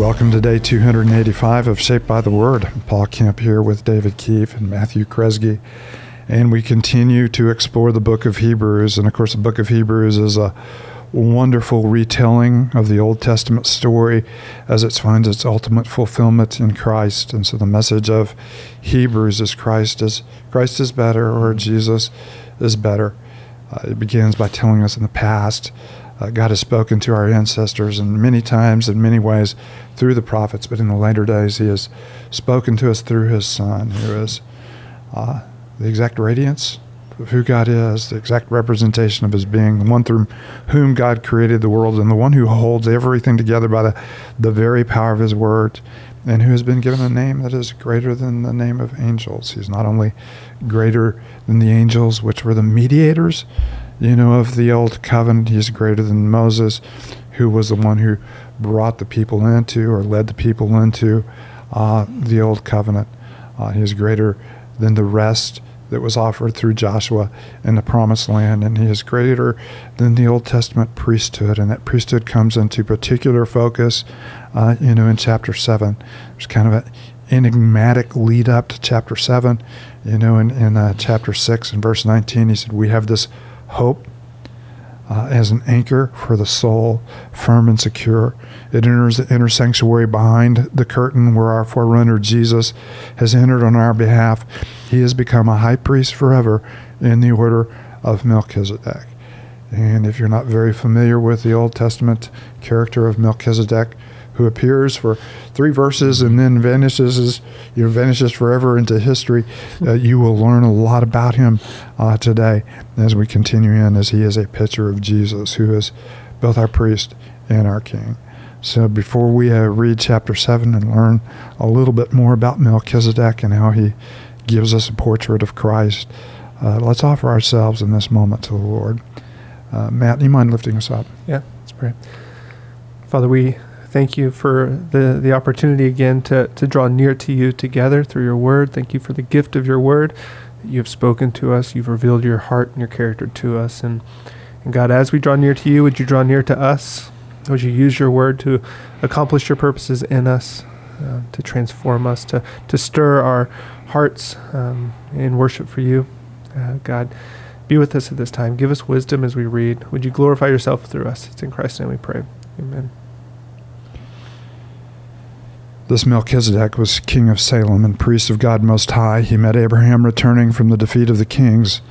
Welcome to day 285 of Shaped by the Word. Paul Kemp here with David Keefe and Matthew Kresge. And we continue to explore the book of Hebrews. And of course, the book of Hebrews is a wonderful retelling of the Old Testament story as it finds its ultimate fulfillment in Christ. And so the message of Hebrews is Christ is Christ is better or Jesus is better. Uh, it begins by telling us in the past uh, God has spoken to our ancestors in many times in many ways through the prophets, but in the later days He has spoken to us through His Son, who is uh, the exact radiance of who God is, the exact representation of His being, the one through whom God created the world, and the one who holds everything together by the, the very power of His Word, and who has been given a name that is greater than the name of angels. He's not only greater than the angels, which were the mediators you know, of the old covenant, he's greater than Moses, who was the one who brought the people into or led the people into uh, the old covenant. Uh, he is greater than the rest that was offered through Joshua in the promised land, and he is greater than the Old Testament priesthood, and that priesthood comes into particular focus, uh, you know, in chapter seven. There's kind of an enigmatic lead up to chapter seven, you know, in, in uh, chapter six and verse 19, he said, "We have this hope uh, as an anchor for the soul, firm and secure. It enters the inner sanctuary behind the curtain where our forerunner Jesus has entered on our behalf. He has become a high priest forever in the order of Melchizedek. And if you're not very familiar with the Old Testament character of Melchizedek, who appears for three verses and then vanishes, you know, vanishes forever into history. Uh, you will learn a lot about him uh, today as we continue in, as he is a picture of Jesus, who is both our priest and our king. So before we uh, read chapter 7 and learn a little bit more about Melchizedek and how he gives us a portrait of Christ, uh, let's offer ourselves in this moment to the Lord. Uh, Matt, do you mind lifting us up? Yeah, let's pray. Father, we Thank you for the, the opportunity again to, to draw near to you together through your word. Thank you for the gift of your word. You have spoken to us. You've revealed your heart and your character to us. And, and God, as we draw near to you, would you draw near to us? Would you use your word to accomplish your purposes in us, uh, to transform us, to, to stir our hearts um, in worship for you? Uh, God, be with us at this time. Give us wisdom as we read. Would you glorify yourself through us? It's in Christ's name we pray. Amen. This Melchizedek was king of Salem and priest of God Most High. He met Abraham returning from the defeat of the kings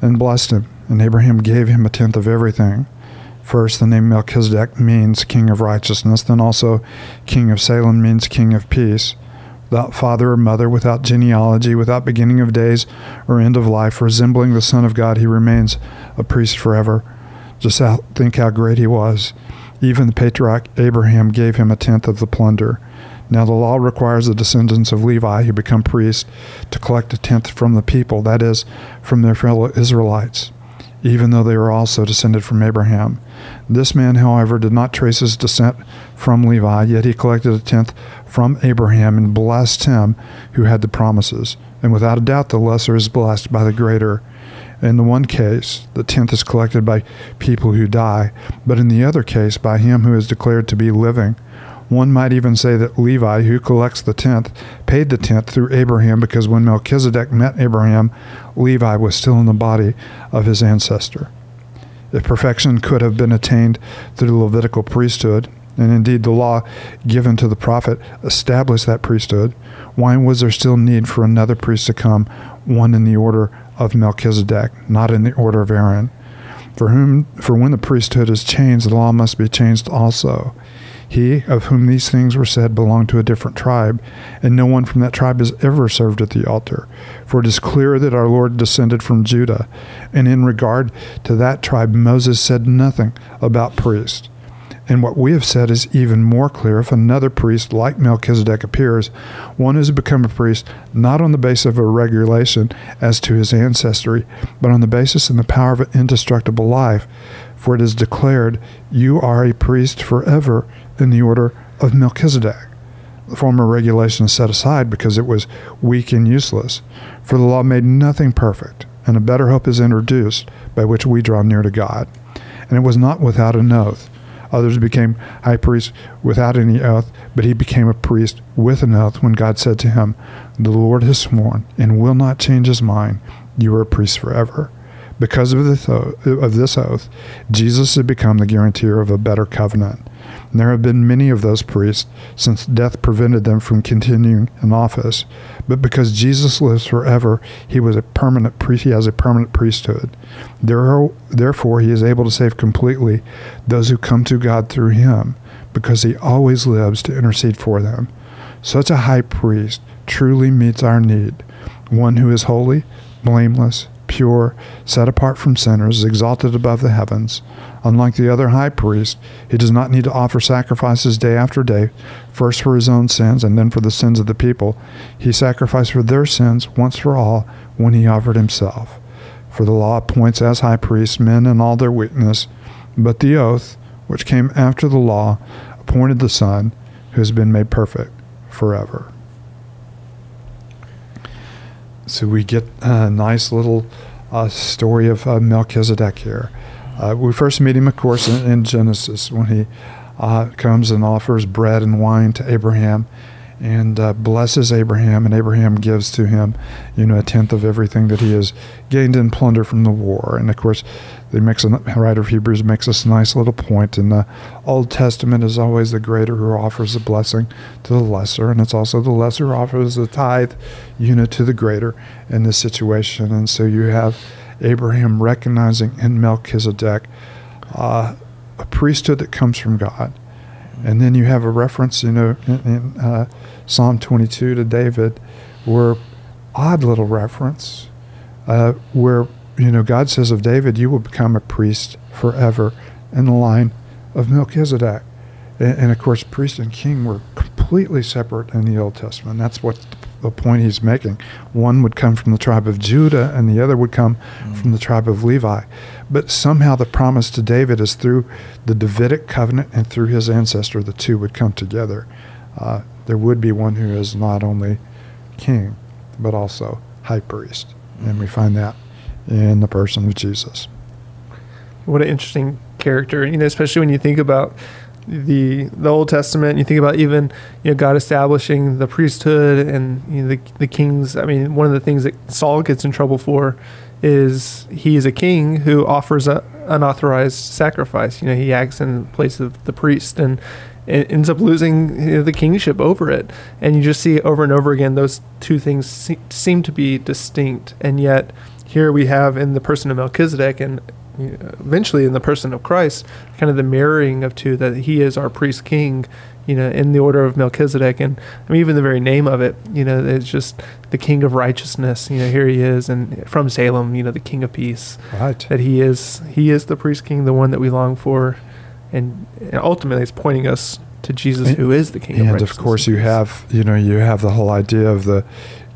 and blessed him, and Abraham gave him a tenth of everything. First, the name Melchizedek means king of righteousness, then also king of Salem means king of peace. Without father or mother, without genealogy, without beginning of days or end of life, resembling the Son of God, he remains a priest forever. Just think how great he was. Even the patriarch Abraham gave him a tenth of the plunder. Now the law requires the descendants of Levi who become priests to collect a tenth from the people, that is, from their fellow Israelites, even though they are also descended from Abraham. This man, however, did not trace his descent from Levi, yet he collected a tenth from Abraham and blessed him who had the promises. And without a doubt, the lesser is blessed by the greater. In the one case, the tenth is collected by people who die, but in the other case, by him who is declared to be living. One might even say that Levi, who collects the tenth, paid the tenth through Abraham because when Melchizedek met Abraham, Levi was still in the body of his ancestor. If perfection could have been attained through the Levitical priesthood, and indeed the law given to the prophet established that priesthood, why was there still need for another priest to come, one in the order of Melchizedek, not in the order of Aaron? For whom for when the priesthood is changed, the law must be changed also. He of whom these things were said belonged to a different tribe, and no one from that tribe has ever served at the altar. For it is clear that our Lord descended from Judah, and in regard to that tribe, Moses said nothing about priests. And what we have said is even more clear if another priest like Melchizedek appears, one has become a priest not on the basis of a regulation as to his ancestry, but on the basis and the power of an indestructible life. For it is declared, You are a priest forever in the order of Melchizedek. The former regulation is set aside because it was weak and useless, for the law made nothing perfect, and a better hope is introduced by which we draw near to God. And it was not without an oath. Others became high priests without any oath, but he became a priest with an oath when God said to him, The Lord has sworn and will not change his mind. You are a priest forever. Because of this, oath, of this oath, Jesus had become the guarantor of a better covenant. And there have been many of those priests since death prevented them from continuing in office. But because Jesus lives forever, he was a permanent priest. He has a permanent priesthood. Therefore, he is able to save completely those who come to God through him, because he always lives to intercede for them. Such a high priest truly meets our need, one who is holy, blameless, pure, set apart from sinners, exalted above the heavens. Unlike the other high priest, he does not need to offer sacrifices day after day, first for his own sins and then for the sins of the people. He sacrificed for their sins once for all when he offered himself. For the law appoints as high priests men in all their weakness, but the oath, which came after the law, appointed the Son, who has been made perfect forever. So we get a nice little uh, story of uh, Melchizedek here. Uh, we first meet him, of course, in, in Genesis when he uh, comes and offers bread and wine to Abraham and uh, blesses Abraham, and Abraham gives to him, you know, a tenth of everything that he has gained in plunder from the war. And of course, the writer of Hebrews makes this nice little point. In the Old Testament is always the greater who offers the blessing to the lesser, and it's also the lesser who offers the tithe, you know, to the greater in this situation. And so you have Abraham recognizing in Melchizedek uh, a priesthood that comes from God and then you have a reference, you know, in, in uh, Psalm 22 to David, where odd little reference, uh, where you know God says of David, "You will become a priest forever," in the line of Melchizedek. And, and of course, priest and king were completely separate in the Old Testament. That's what the point he's making. One would come from the tribe of Judah, and the other would come mm. from the tribe of Levi. But somehow the promise to David is through the Davidic covenant and through his ancestor, the two would come together. Uh, there would be one who is not only king, but also high priest. Mm. And we find that in the person of Jesus. What an interesting character, you know, especially when you think about the the Old Testament. You think about even you know God establishing the priesthood and you know, the the kings. I mean, one of the things that Saul gets in trouble for is he is a king who offers a unauthorized sacrifice. You know, he acts in place of the priest and ends up losing you know, the kingship over it. And you just see over and over again those two things se- seem to be distinct, and yet here we have in the person of Melchizedek and eventually in the person of Christ, kind of the mirroring of two that he is our priest king, you know, in the order of Melchizedek, and I mean even the very name of it, you know, it's just the King of Righteousness. You know, here he is, and from Salem, you know, the King of Peace. Right. That he is, he is the priest king, the one that we long for, and, ultimately it's pointing us to Jesus, and, who is the King. And of, of course, you have, you know, you have the whole idea of the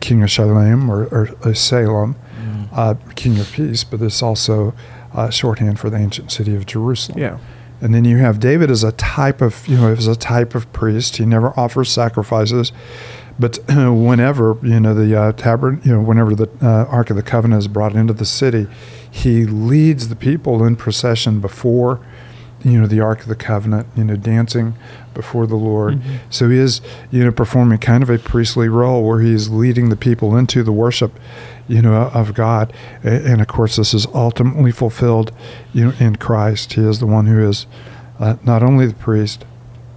King of Shalem or, or, or Salem, mm. uh, King of Peace, but it's also uh, shorthand for the ancient city of Jerusalem. Yeah. And then you have David as a type of, you know, as a type of priest. He never offers sacrifices, but whenever, you know, the uh, tabern, you know, whenever the uh, Ark of the Covenant is brought into the city, he leads the people in procession before, you know, the Ark of the Covenant, you know, dancing before the Lord. Mm-hmm. So he is, you know, performing kind of a priestly role where he's leading the people into the worship you know, of God. And of course, this is ultimately fulfilled, you know, in Christ. He is the one who is uh, not only the priest,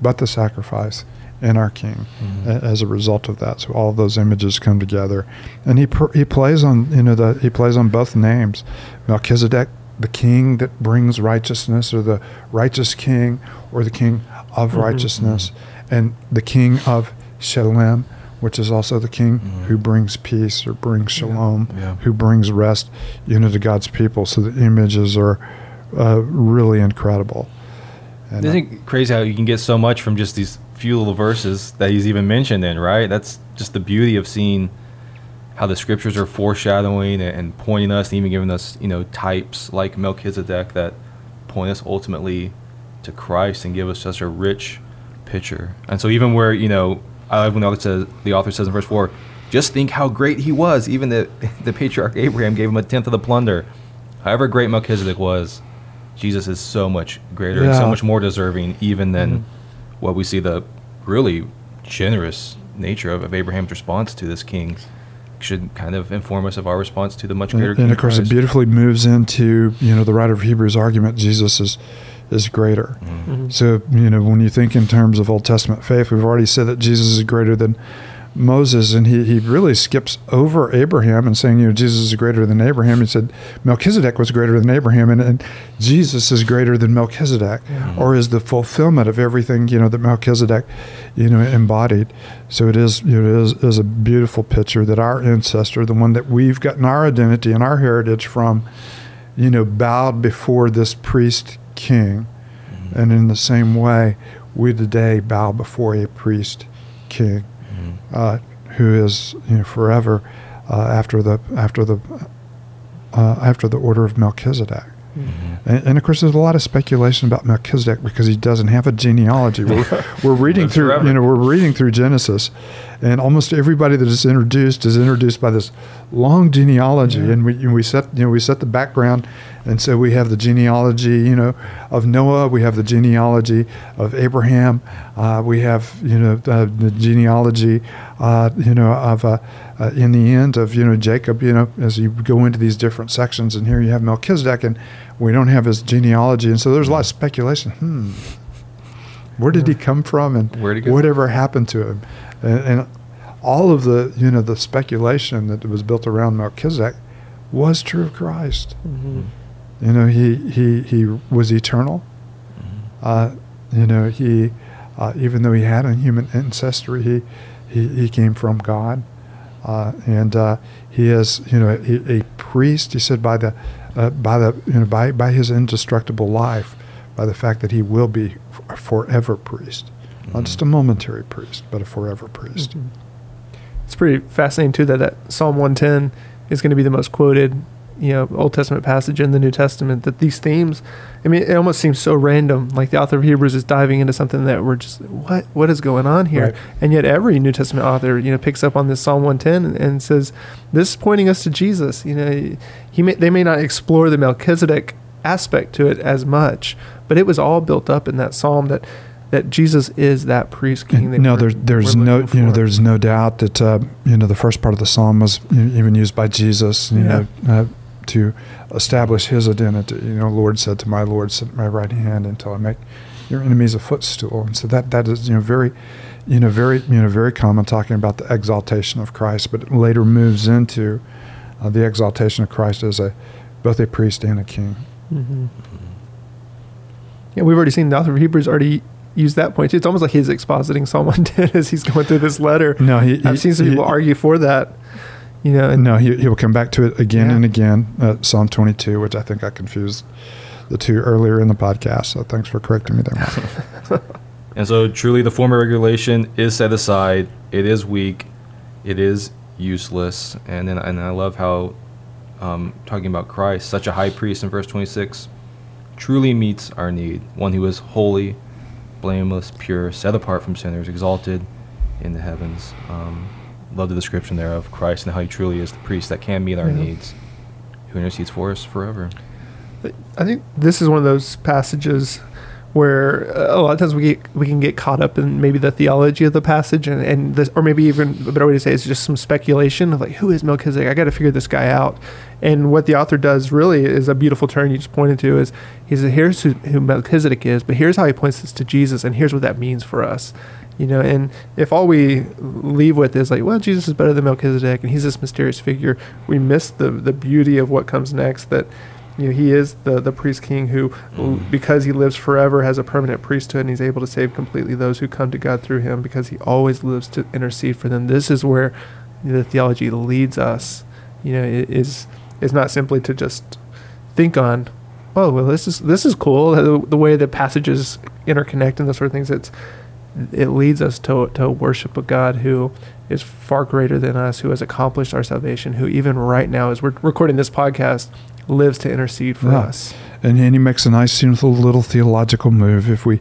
but the sacrifice and our King mm-hmm. as a result of that. So all of those images come together, and he pr- he plays on you know the he plays on both names, Melchizedek, the King that brings righteousness, or the righteous King, or the King of mm-hmm. righteousness, and the King of shalom which is also the king mm-hmm. who brings peace or brings shalom, yeah. Yeah. who brings rest, you know, to God's people. So the images are uh, really incredible. And, Isn't it crazy how you can get so much from just these few little verses that he's even mentioned in, right? That's just the beauty of seeing how the scriptures are foreshadowing and pointing us, and even giving us, you know, types like Melchizedek that point us ultimately to Christ and give us such a rich picture. And so even where, you know, I love when the author says, the author says in verse 4, just think how great he was. Even the, the patriarch Abraham gave him a tenth of the plunder. However great Melchizedek was, Jesus is so much greater and so much more deserving, even than Mhm. what we see the really generous nature of, of Abraham's response to this king should kind of inform us of our response to the much greater And, and of course, it beautifully moves into you know the writer of Hebrews' argument: Jesus is is greater. Mhm. Mhm. So you know when you think in terms of Old Testament faith, we've already said that Jesus is greater than Moses, and he, he really skips over Abraham and saying you know Jesus is greater than Abraham. He said Melchizedek was greater than Abraham, and, and Jesus is greater than Melchizedek, Yeah. or is the fulfillment of everything you know that Melchizedek you know embodied. So it is you know, it is, is a beautiful picture that our ancestor, the one that we've gotten our identity and our heritage from, you know, bowed before this priest king. Mhm. And in the same way, we today bow before a priest king. Uh, who is you know, forever uh, after the after the uh, after the order of Melchizedek. Mhm. And, and of course, there's a lot of speculation about Melchizedek because he doesn't have a genealogy. We're, we're reading through, forever. you know, we're reading through Genesis, and almost everybody that is introduced is introduced by this long genealogy, Yeah. and we and we set you know we set the background, and so we have the genealogy, you know, of Noah, we have the genealogy of Abraham, uh, we have you know the, the genealogy, uh, you know, of uh, uh, in the end of you know Jacob, you know, as you go into these different sections, and here you have Melchizedek, and we don't have his genealogy, and so there's a lot of speculation. Hmm, where did he come from, and Where'd he go? whatever happened to him, and, and all of the you know the speculation that was built around Melchizedek was true of Christ. Mhm. You know, he he he was eternal. Mhm. Uh, you know, he uh, even though he had a human ancestry, he he, he came from God, uh, and uh, he is you know a, a priest. He said by the uh, by the you know by by his indestructible life, by the fact that he will be a forever priest, not Mhm. just a momentary priest, but a forever priest. Mhm. It's pretty fascinating too that, that Psalm 110 is going to be the most quoted, you know, Old Testament passage in the New Testament. That these themes, I mean, it almost seems so random. Like the author of Hebrews is diving into something that we're just what what is going on here, Right. and yet every New Testament author, you know, picks up on this Psalm 110 and, and says this is pointing us to Jesus. You know, he may, they may not explore the Melchizedek aspect to it as much, but it was all built up in that psalm that. That Jesus is that priest king. that no, there's there's no looking you know there's no doubt that uh, you know the first part of the psalm was even used by Jesus you Yeah. know uh, to establish his identity. You know, Lord said to my Lord, "Sit at my right hand until I make your enemies a footstool." And so that that is you know very you know very you know very common talking about the exaltation of Christ, but it later moves into uh, the exaltation of Christ as a both a priest and a king. Hmm Yeah, we've already seen the author of Hebrews already use that point too. It's almost like he's expositing Psalm 110 as he's going through this letter. No, he, I've he- seen some he- people argue for that. You know, and No, he, he will come back to it again Yeah. and again. Uh, Psalm 22, which I think I confused the two earlier in the podcast. So thanks for correcting me there. And so, truly, the former regulation is set aside. It is weak. It is useless. And then, and I love how, um, talking about Christ, such a high priest in verse 26, truly meets our need. One who is holy, blameless, pure, set apart from sinners, exalted in the heavens. Um, love the description there of Christ and how he truly is the priest that can meet our needs, who intercedes for us forever. I think this is one of those passages where uh, a lot of times we get, we can get caught up in maybe the theology of the passage and, and this, or maybe even a better way to say it is just some speculation of like who is Melchizedek? I got to figure this guy out. And what the author does really is a beautiful turn you just pointed to is he says here's who, who Melchizedek is, but here's how he points this to Jesus, and here's what that means for us. You know, and if all we leave with is like, well, Jesus is better than Melchizedek, and he's this mysterious figure, we miss the the beauty of what comes next. That you know, he is the the priest king who, Mm. because he lives forever, has a permanent priesthood, and he's able to save completely those who come to God through him, because he always lives to intercede for them. This is where the theology leads us. You know, it is is not simply to just think on, oh well, this is this is cool. The, the way the passages interconnect and those sort of things. It's it leads us to to worship a God who is far greater than us, who has accomplished our salvation, who even right now, as we're recording this podcast, lives to intercede for Yeah. us. And, and he makes a nice you know, little, little theological move. If we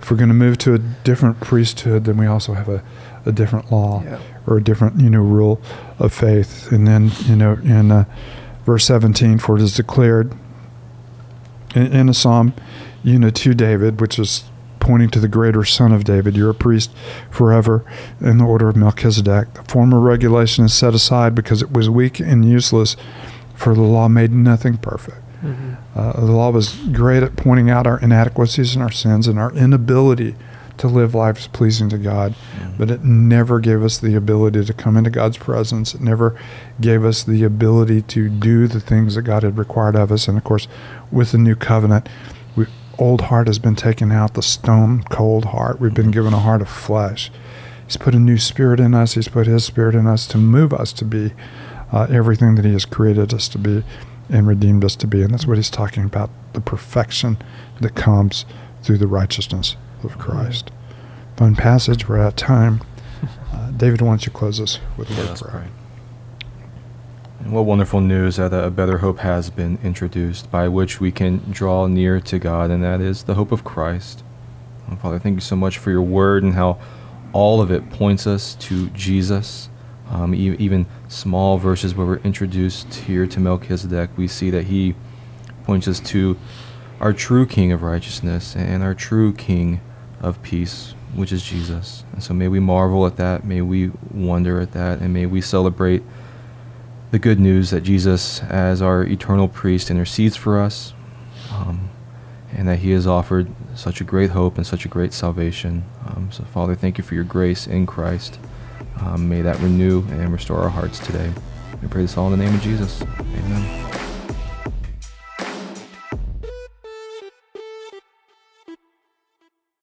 if we're going to move to a different priesthood, then we also have a, a different law Yeah. or a different you know rule of faith. And then you know in uh, verse 17, for it is declared in, in a psalm, you know, to David, which is pointing to the greater son of David. You're a priest forever in the order of Melchizedek. The former regulation is set aside because it was weak and useless, for the law made nothing perfect. Mm-hmm. Uh, the law was great at pointing out our inadequacies and our sins and our inability to live lives pleasing to God, mm-hmm. but it never gave us the ability to come into God's presence. It never gave us the ability to do the things that God had required of us. And of course, with the new covenant, we, old heart has been taken out, the stone cold heart. We've been given a heart of flesh. He's put a new spirit in us. He's put His spirit in us to move us to be uh, everything that He has created us to be and redeemed us to be. And that's what He's talking about the perfection that comes through the righteousness of Christ. Fun passage. We're out of time. Uh, David, why don't you close us with a word of prayer? What wonderful news that a better hope has been introduced by which we can draw near to God, and that is the hope of Christ. Oh, Father, thank you so much for your word and how all of it points us to Jesus. Um, e- even small verses where we're introduced here to Melchizedek, we see that he points us to our true King of righteousness and our true King of peace, which is Jesus. And so may we marvel at that, may we wonder at that, and may we celebrate the good news that Jesus, as our eternal priest, intercedes for us, um, and that he has offered such a great hope and such a great salvation. Um, so, Father, thank you for your grace in Christ. Um, may that renew and restore our hearts today. We pray this all in the name of Jesus. Amen.